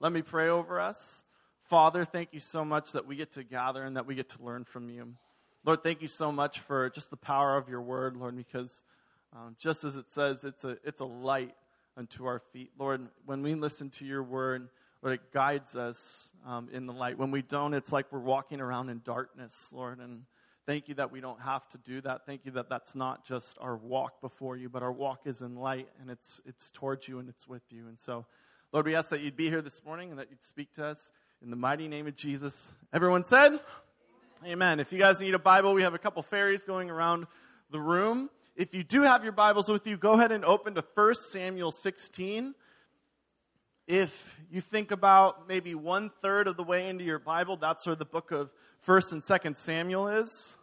let me pray over us. Father, thank you so much that we get to gather and that we get to learn from you. Lord, thank you so much for just the power of your word, Lord, because um, just as it says, it's a, it's a light unto our feet. Lord, when we listen to your word, Lord, it guides us um, in the light. When we don't, it's like we're walking around in darkness, Lord. And thank you that we don't have to do that. Thank you that that's not just our walk before you, but our walk is in light and it's, it's towards you and it's with you. And so, Lord, we ask that you'd be here this morning and that you'd speak to us in the mighty name of Jesus. Everyone said? Amen. Amen. If you guys need a Bible, we have a couple fairies going around the room. If you do have your Bibles with you, go ahead and open to 1 Samuel 16 if you think about maybe one third of the way into your Bible, that's where the book of 1st and 2nd Samuel is.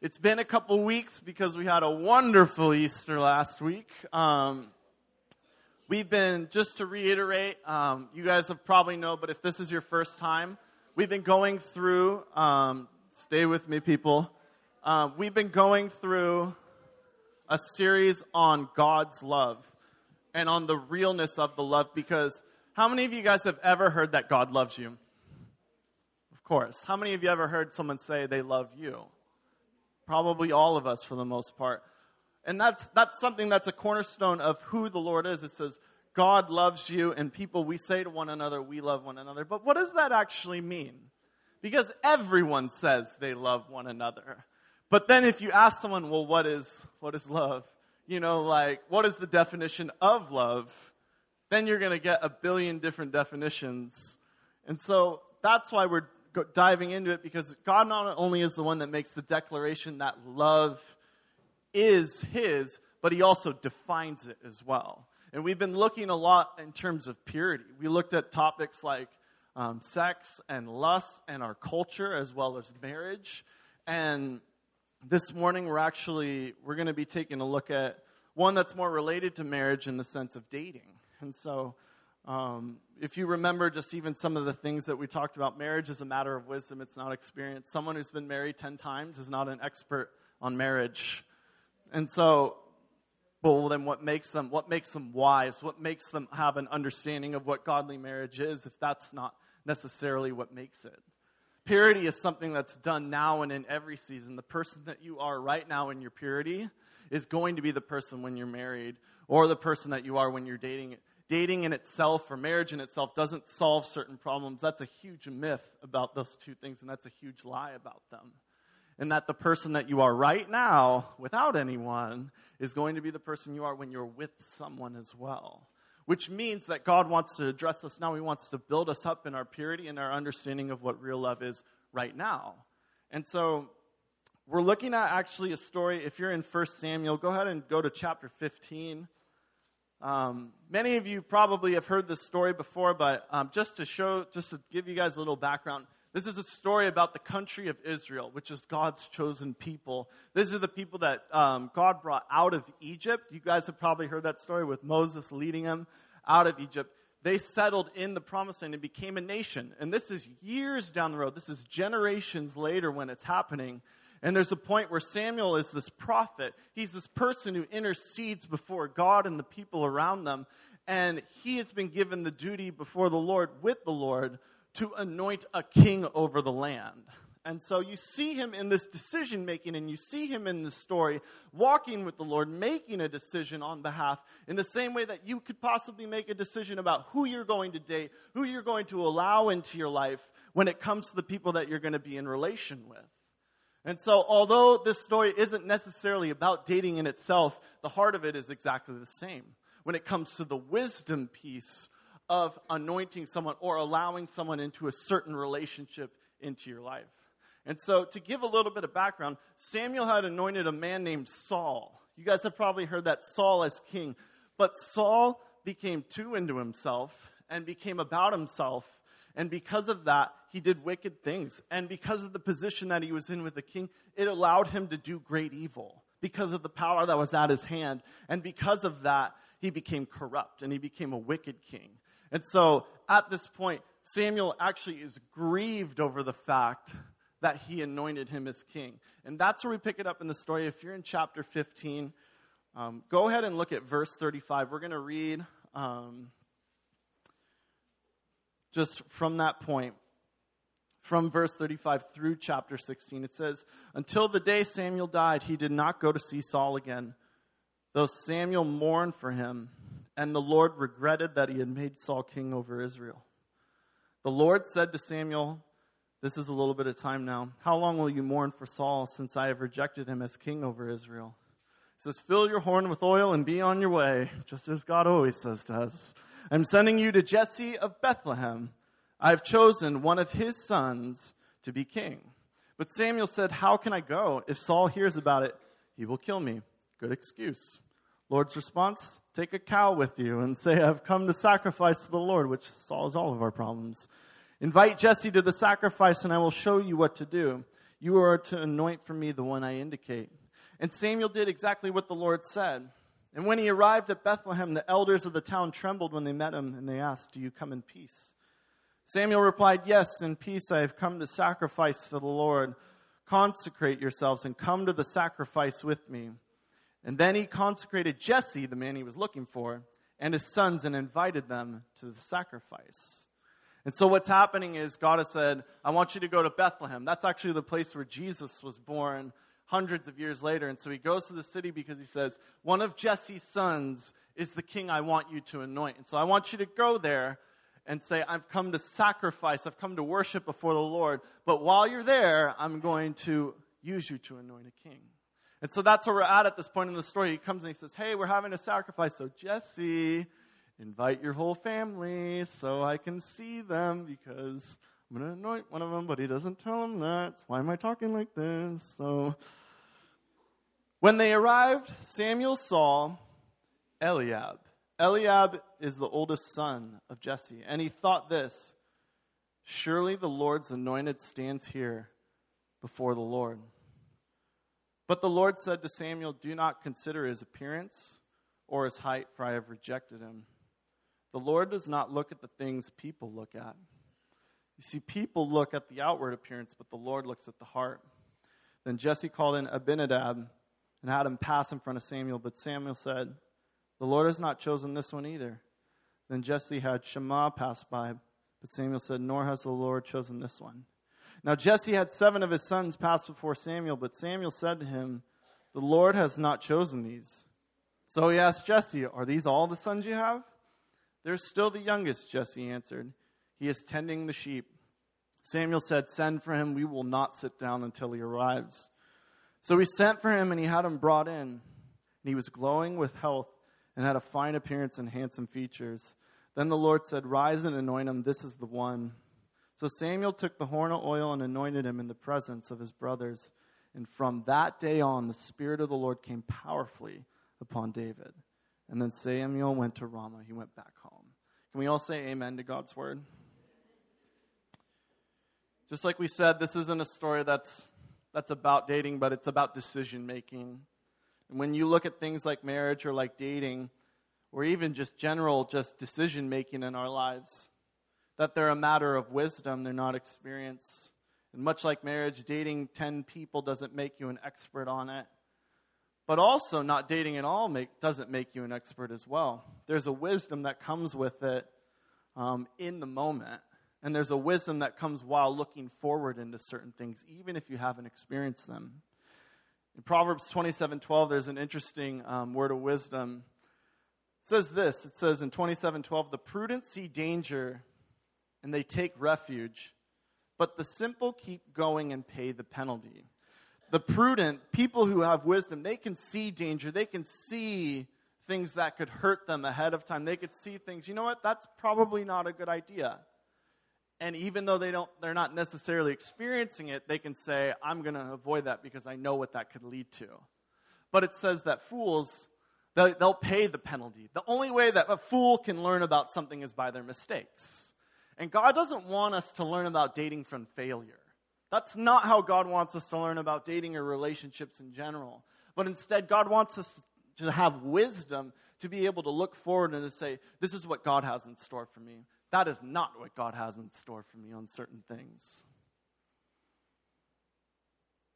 It's been a couple weeks because we had a wonderful Easter last week. Um, we've been, just to reiterate, um, you guys have probably know, but if this is your first time, we've been going through, um, stay with me, people. Uh, we've been going through a series on God's love and on the realness of the love because how many of you guys have ever heard that God loves you? Of course. How many of you ever heard someone say they love you? Probably all of us for the most part. And that's, that's something that's a cornerstone of who the Lord is. It says, God loves you, and people, we say to one another, we love one another. But what does that actually mean? Because everyone says they love one another. But then if you ask someone, well, what is, what is love? you know, like, what is the definition of love? Then you're going to get a billion different definitions. And so that's why we're diving into it because God not only is the one that makes the declaration that love is His, but He also defines it as well. And we've been looking a lot in terms of purity. We looked at topics like um, sex and lust and our culture as well as marriage. And this morning we're actually we're going to be taking a look at one that's more related to marriage in the sense of dating and so um, if you remember just even some of the things that we talked about marriage is a matter of wisdom it's not experience someone who's been married 10 times is not an expert on marriage and so well then what makes them what makes them wise what makes them have an understanding of what godly marriage is if that's not necessarily what makes it Purity is something that's done now and in every season. The person that you are right now in your purity is going to be the person when you're married or the person that you are when you're dating. Dating in itself or marriage in itself doesn't solve certain problems. That's a huge myth about those two things, and that's a huge lie about them. And that the person that you are right now without anyone is going to be the person you are when you're with someone as well which means that God wants to address us now. He wants to build us up in our purity and our understanding of what real love is right now. And so we're looking at actually a story. If you're in 1 Samuel, go ahead and go to chapter 15. Um, many of you probably have heard this story before, but um, just to show, just to give you guys a little background, this is a story about the country of Israel, which is God's chosen people. These are the people that um, God brought out of Egypt. You guys have probably heard that story with Moses leading them out of Egypt. They settled in the promised land and became a nation. And this is years down the road. This is generations later when it's happening. And there's a point where Samuel is this prophet. He's this person who intercedes before God and the people around them. And he has been given the duty before the Lord with the Lord to anoint a king over the land. And so you see him in this decision making, and you see him in this story walking with the Lord, making a decision on behalf, in the same way that you could possibly make a decision about who you're going to date, who you're going to allow into your life when it comes to the people that you're going to be in relation with. And so, although this story isn't necessarily about dating in itself, the heart of it is exactly the same. When it comes to the wisdom piece of anointing someone or allowing someone into a certain relationship into your life. And so, to give a little bit of background, Samuel had anointed a man named Saul. You guys have probably heard that Saul as king. But Saul became too into himself and became about himself. And because of that, he did wicked things. And because of the position that he was in with the king, it allowed him to do great evil because of the power that was at his hand. And because of that, he became corrupt and he became a wicked king. And so at this point, Samuel actually is grieved over the fact that he anointed him as king. And that's where we pick it up in the story. If you're in chapter 15, um, go ahead and look at verse 35. We're going to read um, just from that point, from verse 35 through chapter 16. It says, Until the day Samuel died, he did not go to see Saul again, though Samuel mourned for him, and the Lord regretted that he had made Saul king over Israel. The Lord said to Samuel, This is a little bit of time now. How long will you mourn for Saul, since I have rejected him as king over Israel? He says, Fill your horn with oil and be on your way, just as God always says to us. I'm sending you to Jesse of Bethlehem I have chosen one of his sons to be king. But Samuel said, How can I go? If Saul hears about it, he will kill me. Good excuse. Lord's response Take a cow with you and say, I've come to sacrifice to the Lord, which solves all of our problems. Invite Jesse to the sacrifice, and I will show you what to do. You are to anoint for me the one I indicate. And Samuel did exactly what the Lord said. And when he arrived at Bethlehem, the elders of the town trembled when they met him, and they asked, Do you come in peace? Samuel replied, Yes, in peace I have come to sacrifice to the Lord. Consecrate yourselves and come to the sacrifice with me. And then he consecrated Jesse, the man he was looking for, and his sons and invited them to the sacrifice. And so what's happening is God has said, I want you to go to Bethlehem. That's actually the place where Jesus was born hundreds of years later. And so he goes to the city because he says, One of Jesse's sons is the king I want you to anoint. And so I want you to go there and say, I've come to sacrifice, I've come to worship before the Lord. But while you're there, I'm going to use you to anoint a king. And so that's where we're at at this point in the story. He comes and he says, Hey, we're having a sacrifice. So, Jesse, invite your whole family so I can see them because I'm going to anoint one of them, but he doesn't tell them that. Why am I talking like this? So, when they arrived, Samuel saw Eliab Eliab is the oldest son of Jesse, and he thought this Surely the Lord's anointed stands here before the Lord. But the Lord said to Samuel, Do not consider his appearance or his height, for I have rejected him. The Lord does not look at the things people look at. You see, people look at the outward appearance, but the Lord looks at the heart. Then Jesse called in Abinadab and had him pass in front of Samuel, but Samuel said, the Lord has not chosen this one either. Then Jesse had Shammah pass by, but Samuel said, Nor has the Lord chosen this one. Now Jesse had seven of his sons pass before Samuel, but Samuel said to him, The Lord has not chosen these. So he asked Jesse, Are these all the sons you have? They're still the youngest, Jesse answered. He is tending the sheep. Samuel said, Send for him. We will not sit down until he arrives. So he sent for him, and he had him brought in. And he was glowing with health and had a fine appearance and handsome features. Then the Lord said, Rise and anoint him. This is the one. So Samuel took the horn of oil and anointed him in the presence of his brothers. And from that day on, the Spirit of the Lord came powerfully upon David. And then Samuel went to Ramah. He went back home. Can we all say amen to God's word? Just like we said, this isn't a story that's, that's about dating, but it's about decision making. And when you look at things like marriage or like dating, or even just general just decision making in our lives, that they're a matter of wisdom, they're not experience. And much like marriage, dating 10 people doesn't make you an expert on it. But also, not dating at all make, doesn't make you an expert as well. There's a wisdom that comes with it um, in the moment. And there's a wisdom that comes while looking forward into certain things, even if you haven't experienced them. In Proverbs 27 12, there's an interesting um, word of wisdom. It says this it says in 27 12, the prudent see danger and they take refuge, but the simple keep going and pay the penalty. The prudent, people who have wisdom, they can see danger, they can see things that could hurt them ahead of time. They could see things, you know what, that's probably not a good idea. And even though they don't they're not necessarily experiencing it they can say i'm going to avoid that because i know what that could lead to. But it says that fools they'll pay the penalty. The only way that a fool can learn about something is by their mistakes and god doesn't want us to learn about dating from failure. That's not how god wants us to learn about dating or relationships in general. But instead god wants us to have wisdom to be able to look forward and to say this is what god has in store for me. That is not what God has in store for me on certain things.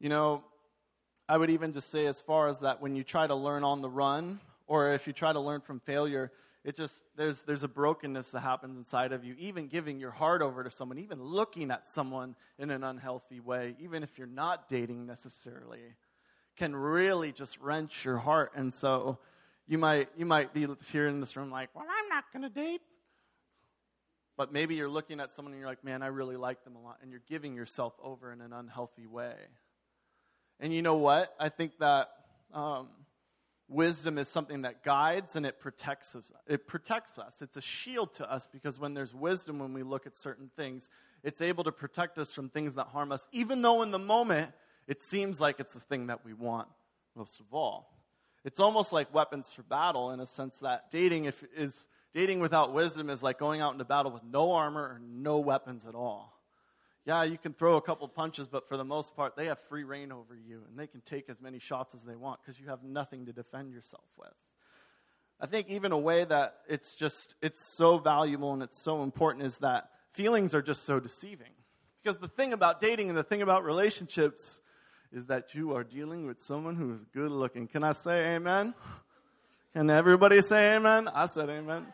You know, I would even just say, as far as that, when you try to learn on the run, or if you try to learn from failure, it just there's there's a brokenness that happens inside of you even giving your heart over to someone even looking at someone in an unhealthy way even if you're not dating necessarily can really just wrench your heart. And so you might you might be here in this room like well i'm not going to date. But maybe you're looking at someone and you're like man i really like them a lot and you're giving yourself over in an unhealthy way. And you know what? I think that um, wisdom is something that guides and it protects us. It protects us. It's a shield to us because when there's wisdom, when we look at certain things, it's able to protect us from things that harm us, even though in the moment it seems like it's the thing that we want most of all. It's almost like weapons for battle in a sense that dating if, is dating without wisdom is like going out into battle with no armor or no weapons at all yeah, you can throw a couple punches, but for the most part, they have free reign over you, and they can take as many shots as they want because you have nothing to defend yourself with. I think even a way that it's just it's so valuable and it's so important is that feelings are just so deceiving. Because the thing about dating and the thing about relationships is that you are dealing with someone who is good looking. Can I say amen? Can everybody say amen? I said amen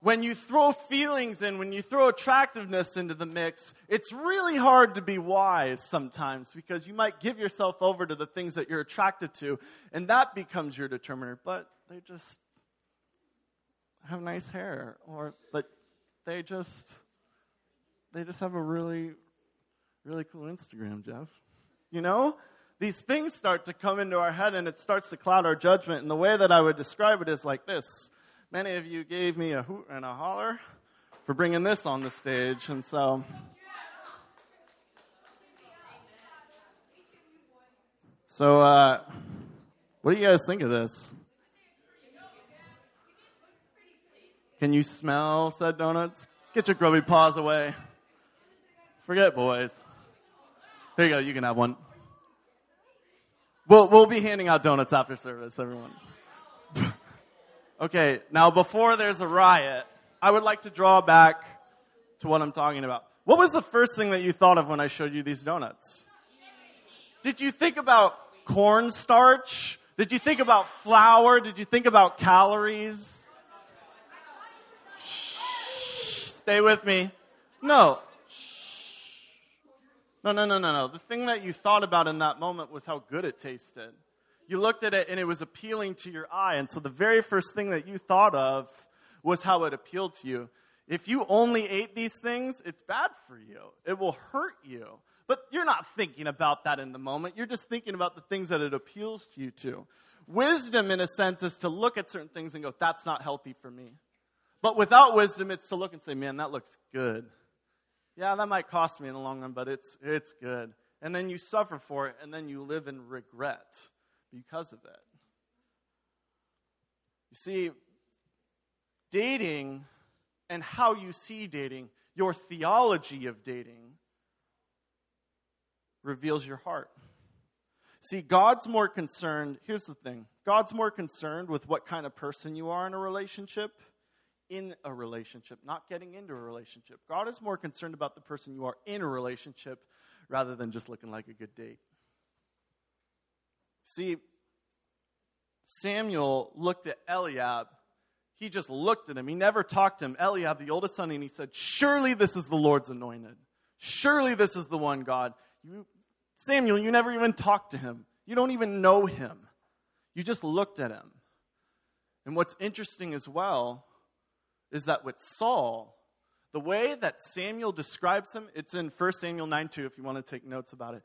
when you throw feelings in, when you throw attractiveness into the mix, it's really hard to be wise sometimes because you might give yourself over to the things that you're attracted to, and that becomes your determiner. But they just have nice hair, or but they just they just have a really really cool Instagram, Jeff. You know? These things start to come into our head and it starts to cloud our judgment. And the way that I would describe it is like this many of you gave me a hoot and a holler for bringing this on the stage. And so. So, uh, what do you guys think of this? Can you smell said donuts? Get your grubby paws away. Forget boys. There you go, you can have one. We'll, we'll be handing out donuts after service, everyone. Okay, now before there's a riot, I would like to draw back to what I'm talking about. What was the first thing that you thought of when I showed you these donuts? Did you think about cornstarch? Did you think about flour? Did you think about calories? Shh, stay with me. No. No, no, no, no, no. The thing that you thought about in that moment was how good it tasted you looked at it and it was appealing to your eye. And so the very first thing that you thought of was how it appealed to you. If you only ate these things, it's bad for you. It will hurt you. But you're not thinking about that in the moment. You're just thinking about the things that it appeals to you to. Wisdom, in a sense, is to look at certain things and go, that's not healthy for me. But without wisdom, it's to look and say, man, that looks good. Yeah, that might cost me in the long run, but it's, it's good. And then you suffer for it, and then you live in regret because of it. You see, dating and how you see dating, your theology of dating, reveals your heart. See, God's more concerned, here's the thing God's more concerned with what kind of person you are in a relationship, in a relationship, not getting into a relationship. God is more concerned about the person you are in a relationship rather than just looking like a good date. See, Samuel looked at Eliab. He just looked at him. He never talked to him. Eliab, the oldest son, and he said, Surely this is the Lord's anointed. Surely this is the one God. You, Samuel, you never even talked to him. You don't even know him. You just looked at him. And what's interesting as well is that with Saul, the way that Samuel describes him, it's in 1 Samuel 9 2, if you want to take notes about it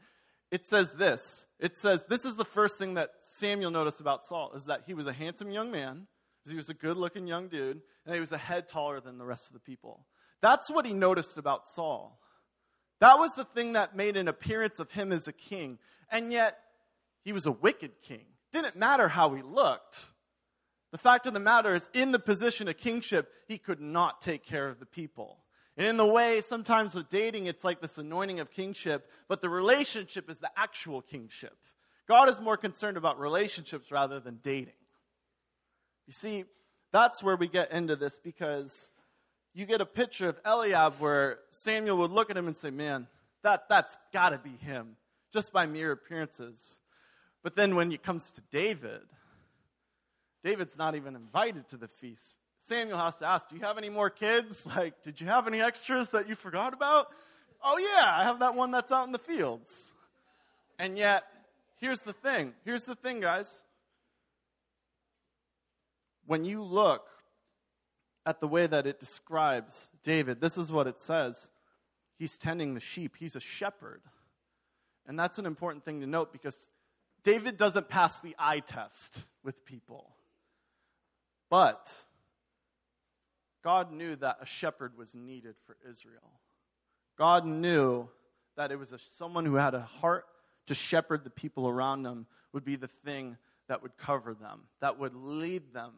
it says this. It says, this is the first thing that Samuel noticed about Saul, is that he was a handsome young man, he was a good looking young dude, and he was a head taller than the rest of the people. That's what he noticed about Saul. That was the thing that made an appearance of him as a king. And yet, he was a wicked king. Didn't matter how he looked. The fact of the matter is, in the position of kingship, he could not take care of the people. And in the way, sometimes with dating, it's like this anointing of kingship, but the relationship is the actual kingship. God is more concerned about relationships rather than dating. You see, that's where we get into this because you get a picture of Eliab where Samuel would look at him and say, Man, that, that's got to be him, just by mere appearances. But then when it comes to David, David's not even invited to the feast. Samuel has to ask, Do you have any more kids? Like, did you have any extras that you forgot about? Oh, yeah, I have that one that's out in the fields. And yet, here's the thing. Here's the thing, guys. When you look at the way that it describes David, this is what it says He's tending the sheep, he's a shepherd. And that's an important thing to note because David doesn't pass the eye test with people. But God knew that a shepherd was needed for Israel. God knew that it was a, someone who had a heart to shepherd the people around them would be the thing that would cover them, that would lead them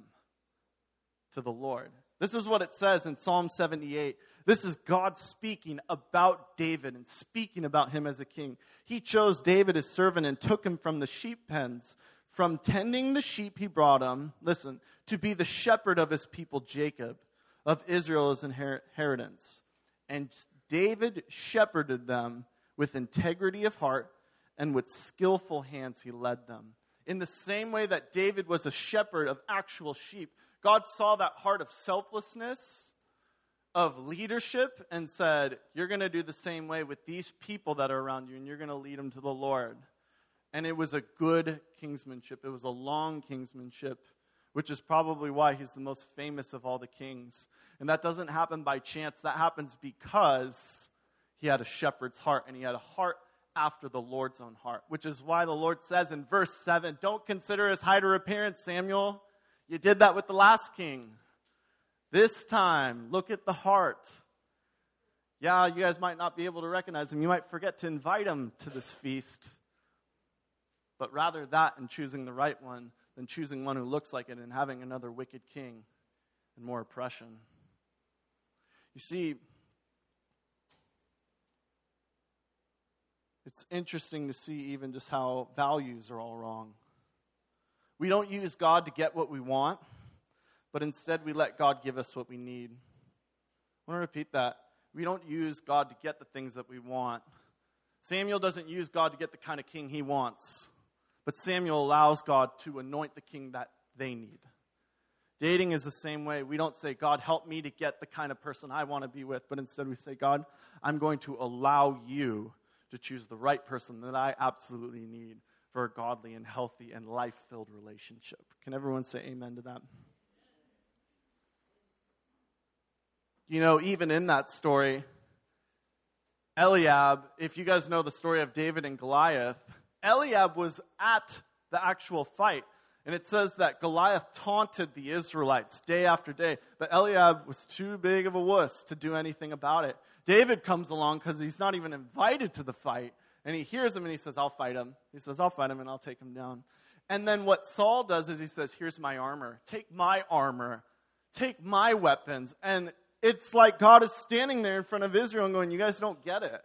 to the Lord. This is what it says in Psalm 78. This is God speaking about David and speaking about him as a king. He chose David as servant and took him from the sheep pens, from tending the sheep he brought him, listen, to be the shepherd of his people Jacob, of Israel's inheritance. And David shepherded them with integrity of heart and with skillful hands he led them. In the same way that David was a shepherd of actual sheep, God saw that heart of selflessness, of leadership, and said, You're going to do the same way with these people that are around you, and you're going to lead them to the Lord. And it was a good kingsmanship, it was a long kingsmanship, which is probably why he's the most famous of all the kings. And that doesn't happen by chance, that happens because he had a shepherd's heart, and he had a heart after the Lord's own heart, which is why the Lord says in verse 7 Don't consider his height or appearance, Samuel. You did that with the last king. This time, look at the heart. Yeah, you guys might not be able to recognize him. You might forget to invite him to this feast. But rather that and choosing the right one than choosing one who looks like it and having another wicked king and more oppression. You see, it's interesting to see even just how values are all wrong. We don't use God to get what we want, but instead we let God give us what we need. I want to repeat that. We don't use God to get the things that we want. Samuel doesn't use God to get the kind of king he wants, but Samuel allows God to anoint the king that they need. Dating is the same way. We don't say, God, help me to get the kind of person I want to be with, but instead we say, God, I'm going to allow you to choose the right person that I absolutely need for a godly and healthy and life filled relationship. Can everyone say amen to that? You know, even in that story, Eliab, if you guys know the story of David and Goliath, Eliab was at the actual fight. And it says that Goliath taunted the Israelites day after day, but Eliab was too big of a wuss to do anything about it. David comes along because he's not even invited to the fight. And he hears him and he says, I'll fight him. He says, I'll fight him and I'll take him down. And then what Saul does is he says, Here's my armor. Take my armor. Take my weapons. And it's like God is standing there in front of Israel and going, You guys don't get it.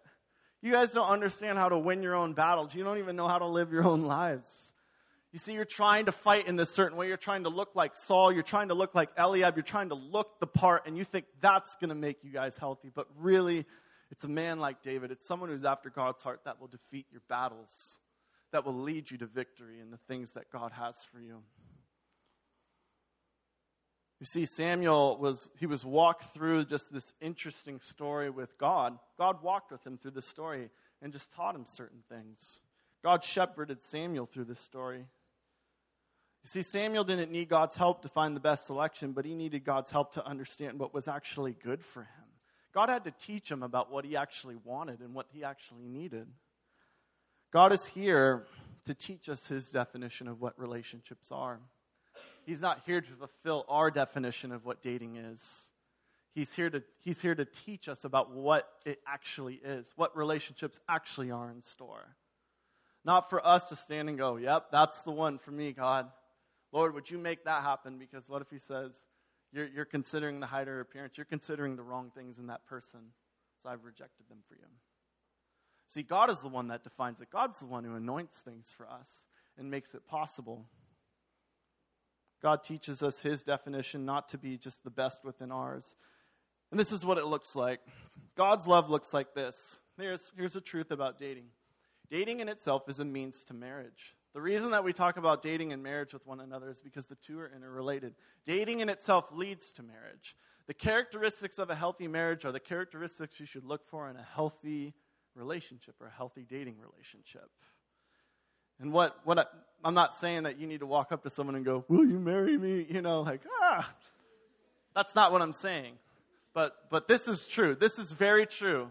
You guys don't understand how to win your own battles. You don't even know how to live your own lives. You see, you're trying to fight in this certain way. You're trying to look like Saul. You're trying to look like Eliab. You're trying to look the part, and you think that's going to make you guys healthy. But really, it's a man like David. It's someone who's after God's heart that will defeat your battles, that will lead you to victory in the things that God has for you. You see, Samuel was he was walked through just this interesting story with God. God walked with him through the story and just taught him certain things. God shepherded Samuel through this story. You see, Samuel didn't need God's help to find the best selection, but he needed God's help to understand what was actually good for him. God had to teach him about what he actually wanted and what he actually needed. God is here to teach us his definition of what relationships are. He's not here to fulfill our definition of what dating is. He's here to, he's here to teach us about what it actually is, what relationships actually are in store. Not for us to stand and go, yep, that's the one for me, God. Lord, would you make that happen? Because what if he says, you're, you're considering the height or appearance. You're considering the wrong things in that person. So I've rejected them for you. See, God is the one that defines it. God's the one who anoints things for us and makes it possible. God teaches us his definition not to be just the best within ours. And this is what it looks like God's love looks like this. Here's, here's the truth about dating dating in itself is a means to marriage. The reason that we talk about dating and marriage with one another is because the two are interrelated. Dating in itself leads to marriage. The characteristics of a healthy marriage are the characteristics you should look for in a healthy relationship or a healthy dating relationship. And what, what I, I'm not saying that you need to walk up to someone and go, Will you marry me? You know, like, ah. That's not what I'm saying. But, but this is true. This is very true.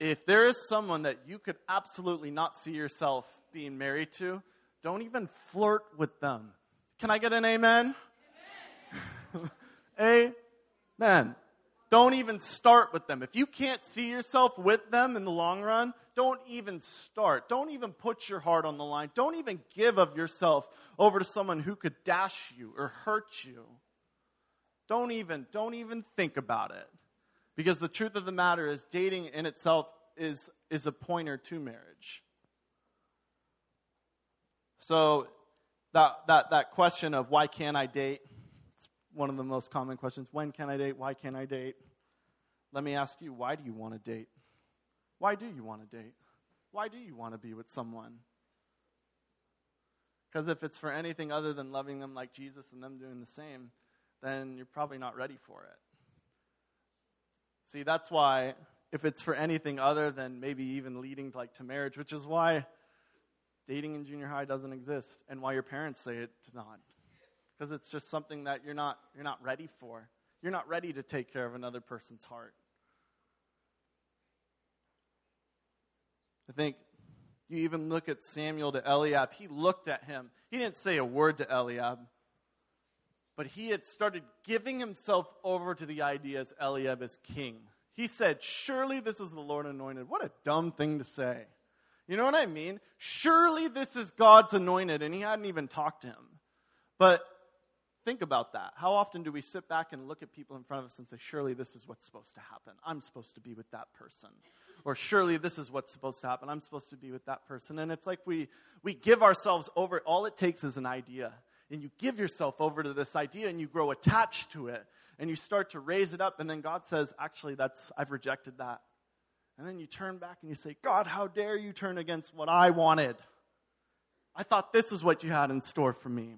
If there is someone that you could absolutely not see yourself being married to, don't even flirt with them. Can I get an amen? Amen. amen. Don't even start with them. If you can't see yourself with them in the long run, don't even start. Don't even put your heart on the line. Don't even give of yourself over to someone who could dash you or hurt you. Don't even don't even think about it. Because the truth of the matter is dating in itself is is a pointer to marriage. So that, that, that question of why can't I date? One of the most common questions. When can I date? Why can't I date? Let me ask you, why do you want to date? Why do you want to date? Why do you want to be with someone? Because if it's for anything other than loving them like Jesus and them doing the same, then you're probably not ready for it. See, that's why if it's for anything other than maybe even leading like to marriage, which is why dating in junior high doesn't exist and why your parents say it's not. Because it's just something that you're not, you're not ready for. You're not ready to take care of another person's heart. I think you even look at Samuel to Eliab. He looked at him. He didn't say a word to Eliab, but he had started giving himself over to the idea as Eliab as king. He said, Surely this is the Lord anointed. What a dumb thing to say. You know what I mean? Surely this is God's anointed, and he hadn't even talked to him. But think about that. How often do we sit back and look at people in front of us and say, Surely this is what's supposed to happen? I'm supposed to be with that person. Or surely this is what's supposed to happen. I'm supposed to be with that person. And it's like we, we give ourselves over. All it takes is an idea. And you give yourself over to this idea and you grow attached to it and you start to raise it up. And then God says, Actually, that's, I've rejected that. And then you turn back and you say, God, how dare you turn against what I wanted? I thought this was what you had in store for me.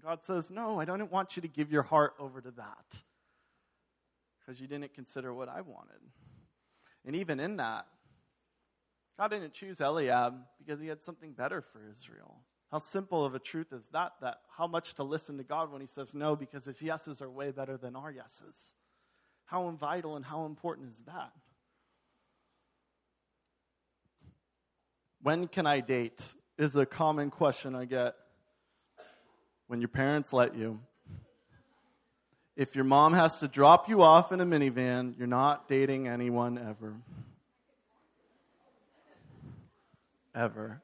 And God says, No, I don't want you to give your heart over to that because you didn't consider what I wanted. And even in that, God didn't choose Eliab because he had something better for Israel. How simple of a truth is that? That how much to listen to God when he says no because his yeses are way better than our yeses. How vital and how important is that? When can I date? Is a common question I get. When your parents let you. If your mom has to drop you off in a minivan, you're not dating anyone ever. Ever.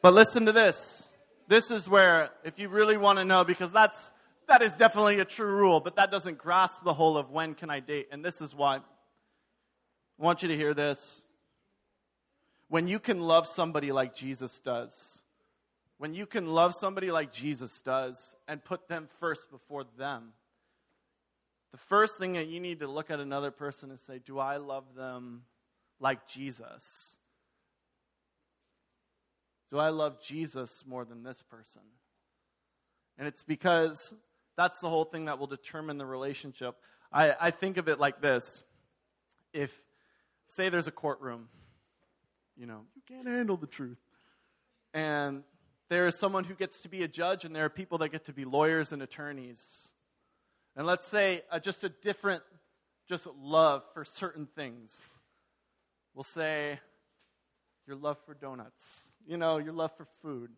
But listen to this. This is where, if you really want to know, because that's that is definitely a true rule, but that doesn't grasp the whole of when can I date. And this is why I want you to hear this when you can love somebody like Jesus does, when you can love somebody like Jesus does and put them first before them, the first thing that you need to look at another person and say, Do I love them like Jesus? Do I love Jesus more than this person? And it's because that's the whole thing that will determine the relationship. I, I think of it like this if, say, there's a courtroom you know, you can't handle the truth. And there is someone who gets to be a judge, and there are people that get to be lawyers and attorneys. And let's say uh, just a different, just love for certain things. We'll say your love for donuts, you know, your love for food.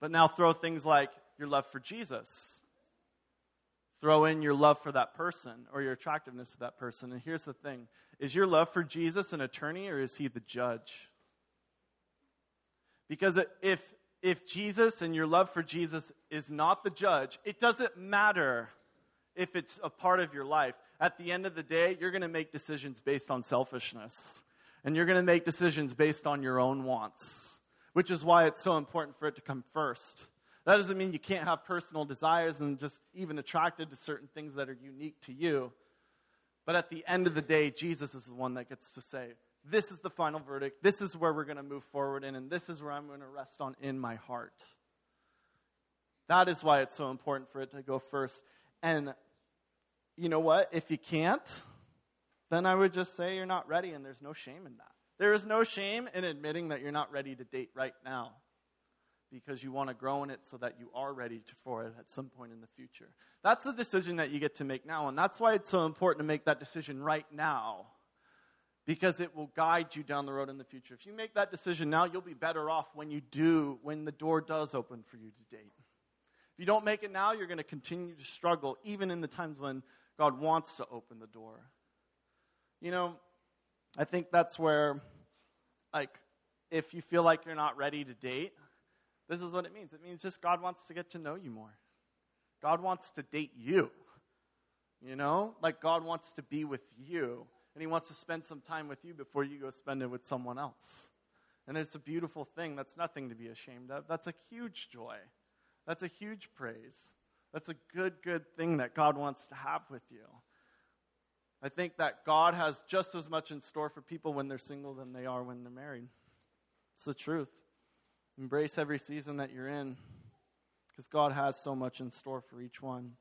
But now throw things like your love for Jesus. Throw in your love for that person or your attractiveness to that person. And here's the thing is your love for Jesus an attorney or is he the judge? Because if, if Jesus and your love for Jesus is not the judge, it doesn't matter if it's a part of your life. At the end of the day, you're going to make decisions based on selfishness. And you're going to make decisions based on your own wants, which is why it's so important for it to come first. That doesn't mean you can't have personal desires and just even attracted to certain things that are unique to you. But at the end of the day, Jesus is the one that gets to say, this is the final verdict. This is where we're going to move forward in, and this is where I'm going to rest on in my heart. That is why it's so important for it to go first. And you know what? If you can't, then I would just say you're not ready, and there's no shame in that. There is no shame in admitting that you're not ready to date right now because you want to grow in it so that you are ready to, for it at some point in the future. That's the decision that you get to make now, and that's why it's so important to make that decision right now because it will guide you down the road in the future. If you make that decision now, you'll be better off when you do, when the door does open for you to date. If you don't make it now, you're going to continue to struggle, even in the times when God wants to open the door. You know, I think that's where, like, if you feel like you're not ready to date, this is what it means. It means just God wants to get to know you more. God wants to date you. You know, like God wants to be with you, and He wants to spend some time with you before you go spend it with someone else. And it's a beautiful thing. That's nothing to be ashamed of. That's a huge joy. That's a huge praise. That's a good, good thing that God wants to have with you. I think that God has just as much in store for people when they're single than they are when they're married. It's the truth. Embrace every season that you're in because God has so much in store for each one.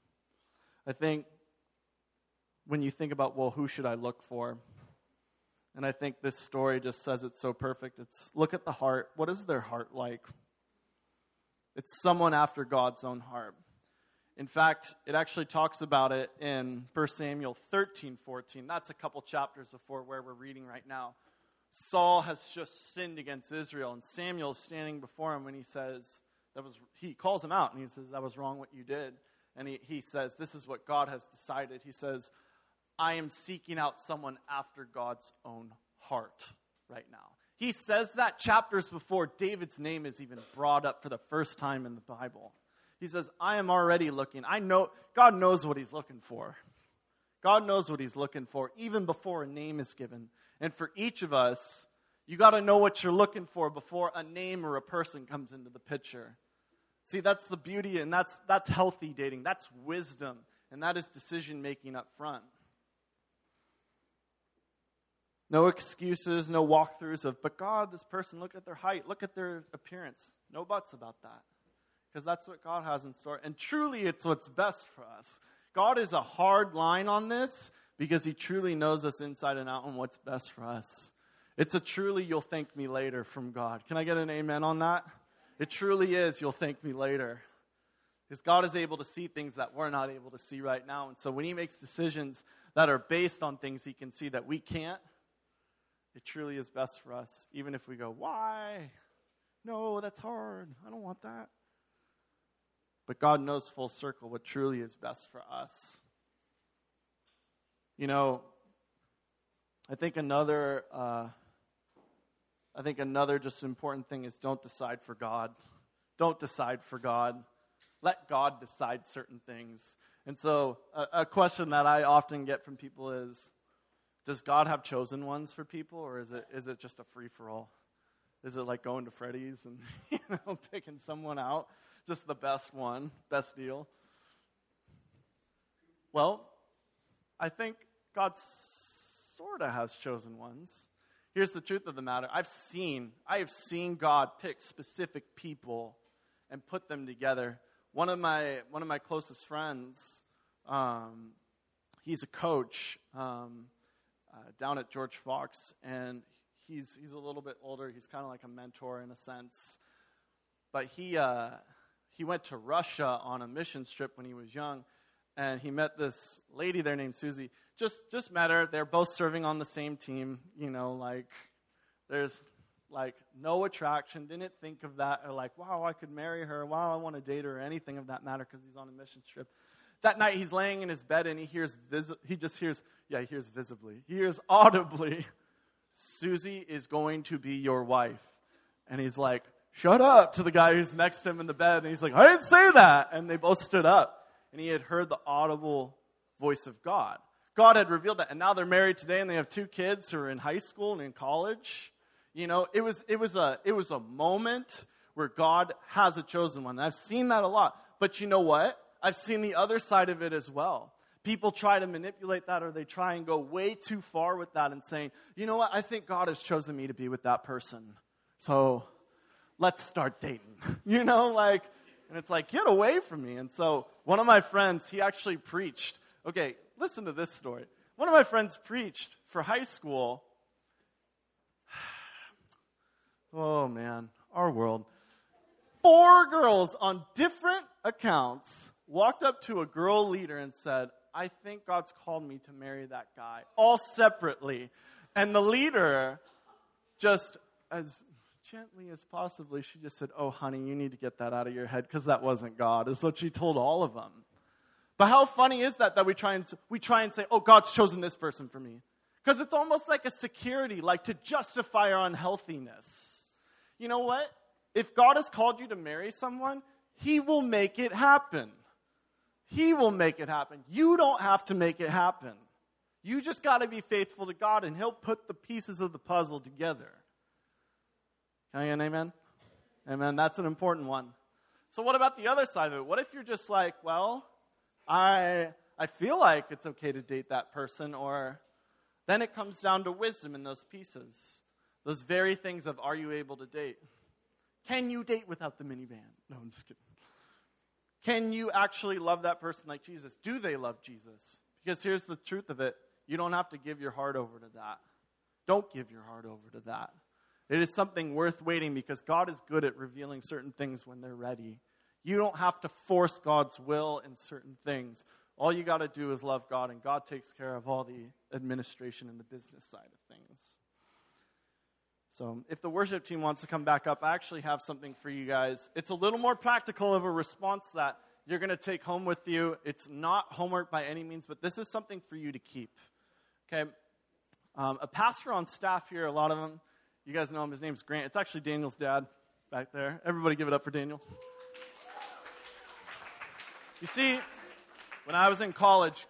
I think when you think about, well, who should I look for? And I think this story just says it so perfect. It's look at the heart. What is their heart like? It's someone after God's own heart. In fact, it actually talks about it in 1 Samuel 13 14. That's a couple chapters before where we're reading right now. Saul has just sinned against Israel, and Samuel is standing before him when he says, that was, he calls him out and he says, That was wrong what you did. And he, he says, This is what God has decided. He says, I am seeking out someone after God's own heart right now. He says that chapters before David's name is even brought up for the first time in the Bible. He says, I am already looking. I know, God knows what he's looking for. God knows what he's looking for, even before a name is given. And for each of us, you got to know what you're looking for before a name or a person comes into the picture. See, that's the beauty, and that's, that's healthy dating. That's wisdom, and that is decision making up front. No excuses, no walkthroughs of, but God, this person, look at their height, look at their appearance. No buts about that because that's what God has in store. And truly, it's what's best for us. God is a hard line on this because He truly knows us inside and out and what's best for us. It's a truly, you'll thank me later from God. Can I get an amen on that? It truly is, you'll thank me later. Because God is able to see things that we're not able to see right now. And so when He makes decisions that are based on things He can see that we can't, it truly is best for us, even if we go, Why? No, that's hard. I don't want that. But God knows full circle what truly is best for us. You know, I think another, uh, I think another just important thing is don't decide for God. Don't decide for God. Let God decide certain things. And so, a, a question that I often get from people is, does God have chosen ones for people, or is it is it just a free for all? Is it like going to Freddy's and you know picking someone out? just the best one, best deal. Well, I think God sort of has chosen ones. Here's the truth of the matter I've seen, I have seen God pick specific people and put them together. One of my, one of my closest friends, um, he's a coach um, uh, down at George Fox, and he's, he's a little bit older. He's kind of like a mentor in a sense. But he, uh, he went to Russia on a mission trip when he was young, and he met this lady there named Susie. Just just met her. They're both serving on the same team. You know, like there's like no attraction. Didn't think of that or like, wow, I could marry her. Wow, I want to date her or anything of that matter because he's on a mission trip. That night he's laying in his bed and he hears vis- he just hears yeah he hears visibly he hears audibly Susie is going to be your wife and he's like shut up to the guy who's next to him in the bed. And he's like, I didn't say that. And they both stood up. And he had heard the audible voice of God. God had revealed that. And now they're married today and they have two kids who are in high school and in college. You know, it was, it was, a, it was a moment where God has a chosen one. And I've seen that a lot. But you know what? I've seen the other side of it as well. people try to manipulate that or they try and go way too far with that and saying, you know what, I think God has chosen me to be with that person. So let's start dating. you know, like, and it's like, get away from me. And so one of my friends, he actually preached. Okay, listen to this story. One of my friends preached for high school. Oh man, our world. Four girls on different accounts walked up to a girl leader and said, I think God's called me to marry that guy, all separately. And the leader, just as gently as possibly, she just said, Oh, honey, you need to get that out of your head because that wasn't God, is what she told all of them. But how funny is that that we try and, we try and say, Oh, God's chosen this person for me? Because it's almost like a security, like to justify our unhealthiness. You know what? If God has called you to marry someone, He will make it happen. He will make it happen. You don't have to make it happen. You just got to be faithful to God, and He'll put the pieces of the puzzle together. Can I get an amen? Amen. That's an important one. So, what about the other side of it? What if you're just like, well, I, I feel like it's okay to date that person, or then it comes down to wisdom in those pieces. Those very things of are you able to date? Can you date without the minivan? No, I'm just kidding. Can you actually love that person like Jesus? Do they love Jesus? Because here's the truth of it you don't have to give your heart over to that. Don't give your heart over to that. It is something worth waiting because God is good at revealing certain things when they're ready. You don't have to force God's will in certain things. All you got to do is love God, and God takes care of all the administration and the business side of things. So, if the worship team wants to come back up, I actually have something for you guys. It's a little more practical of a response that you're going to take home with you. It's not homework by any means, but this is something for you to keep. Okay? Um, a pastor on staff here, a lot of them, you guys know him. His name's Grant. It's actually Daniel's dad back there. Everybody give it up for Daniel. You see, when I was in college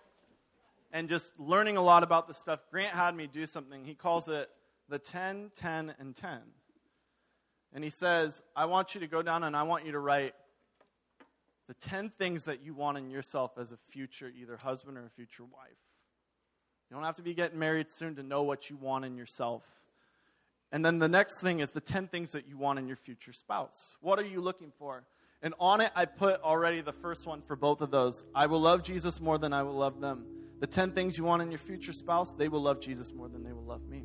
and just learning a lot about this stuff, Grant had me do something. He calls it the 10, 10, and 10. And he says, I want you to go down and I want you to write the 10 things that you want in yourself as a future, either husband or a future wife. You don't have to be getting married soon to know what you want in yourself. And then the next thing is the 10 things that you want in your future spouse. What are you looking for? And on it, I put already the first one for both of those. I will love Jesus more than I will love them. The 10 things you want in your future spouse, they will love Jesus more than they will love me.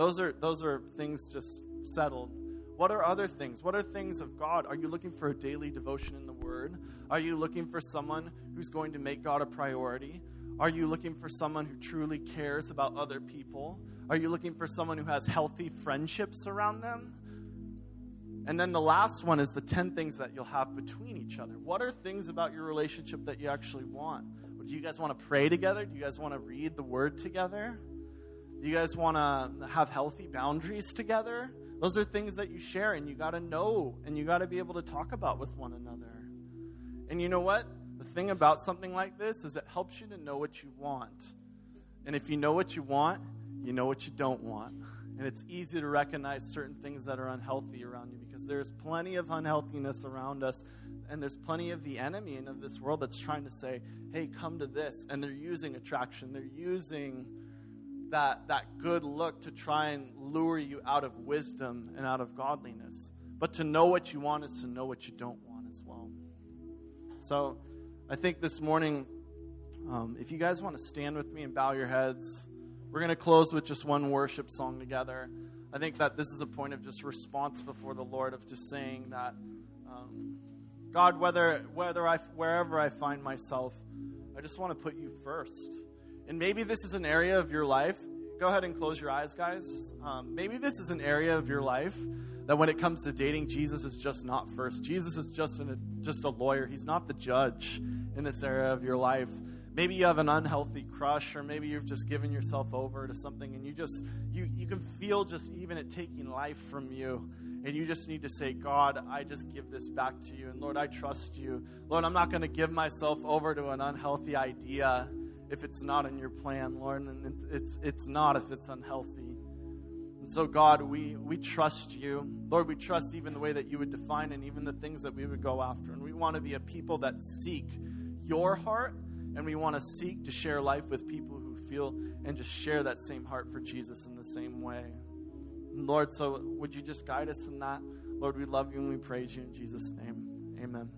Those are, those are things just settled. What are other things? What are things of God? Are you looking for a daily devotion in the Word? Are you looking for someone who's going to make God a priority? Are you looking for someone who truly cares about other people? Are you looking for someone who has healthy friendships around them? And then the last one is the 10 things that you'll have between each other. What are things about your relationship that you actually want? Do you guys want to pray together? Do you guys want to read the Word together? Do you guys want to have healthy boundaries together? Those are things that you share and you got to know and you got to be able to talk about with one another. And you know what? The thing about something like this is it helps you to know what you want. And if you know what you want, you know what you don't want. And it's easy to recognize certain things that are unhealthy around you because there's plenty of unhealthiness around us. And there's plenty of the enemy and of this world that's trying to say, hey, come to this. And they're using attraction, they're using that, that good look to try and lure you out of wisdom and out of godliness. But to know what you want is to know what you don't want as well. So I think this morning, um, if you guys want to stand with me and bow your heads, we're going to close with just one worship song together. I think that this is a point of just response before the Lord of just saying that, um, God, whether whether I wherever I find myself, I just want to put you first. And maybe this is an area of your life. Go ahead and close your eyes, guys. Um, maybe this is an area of your life that when it comes to dating, Jesus is just not first. Jesus is just, an, just a lawyer. He's not the judge in this area of your life. Maybe you have an unhealthy crush, or maybe you've just given yourself over to something and you just, you, you can feel just even it taking life from you. And you just need to say, God, I just give this back to you. And Lord, I trust you. Lord, I'm not going to give myself over to an unhealthy idea if it's not in your plan, Lord, and it's, it's not if it's unhealthy. And so, God, we, we trust you. Lord, we trust even the way that you would define and even the things that we would go after. And we want to be a people that seek your heart and we want to seek to share life with people who feel and just share that same heart for Jesus in the same way. Lord, so would you just guide us in that? Lord, we love you and we praise you in Jesus' name. Amen.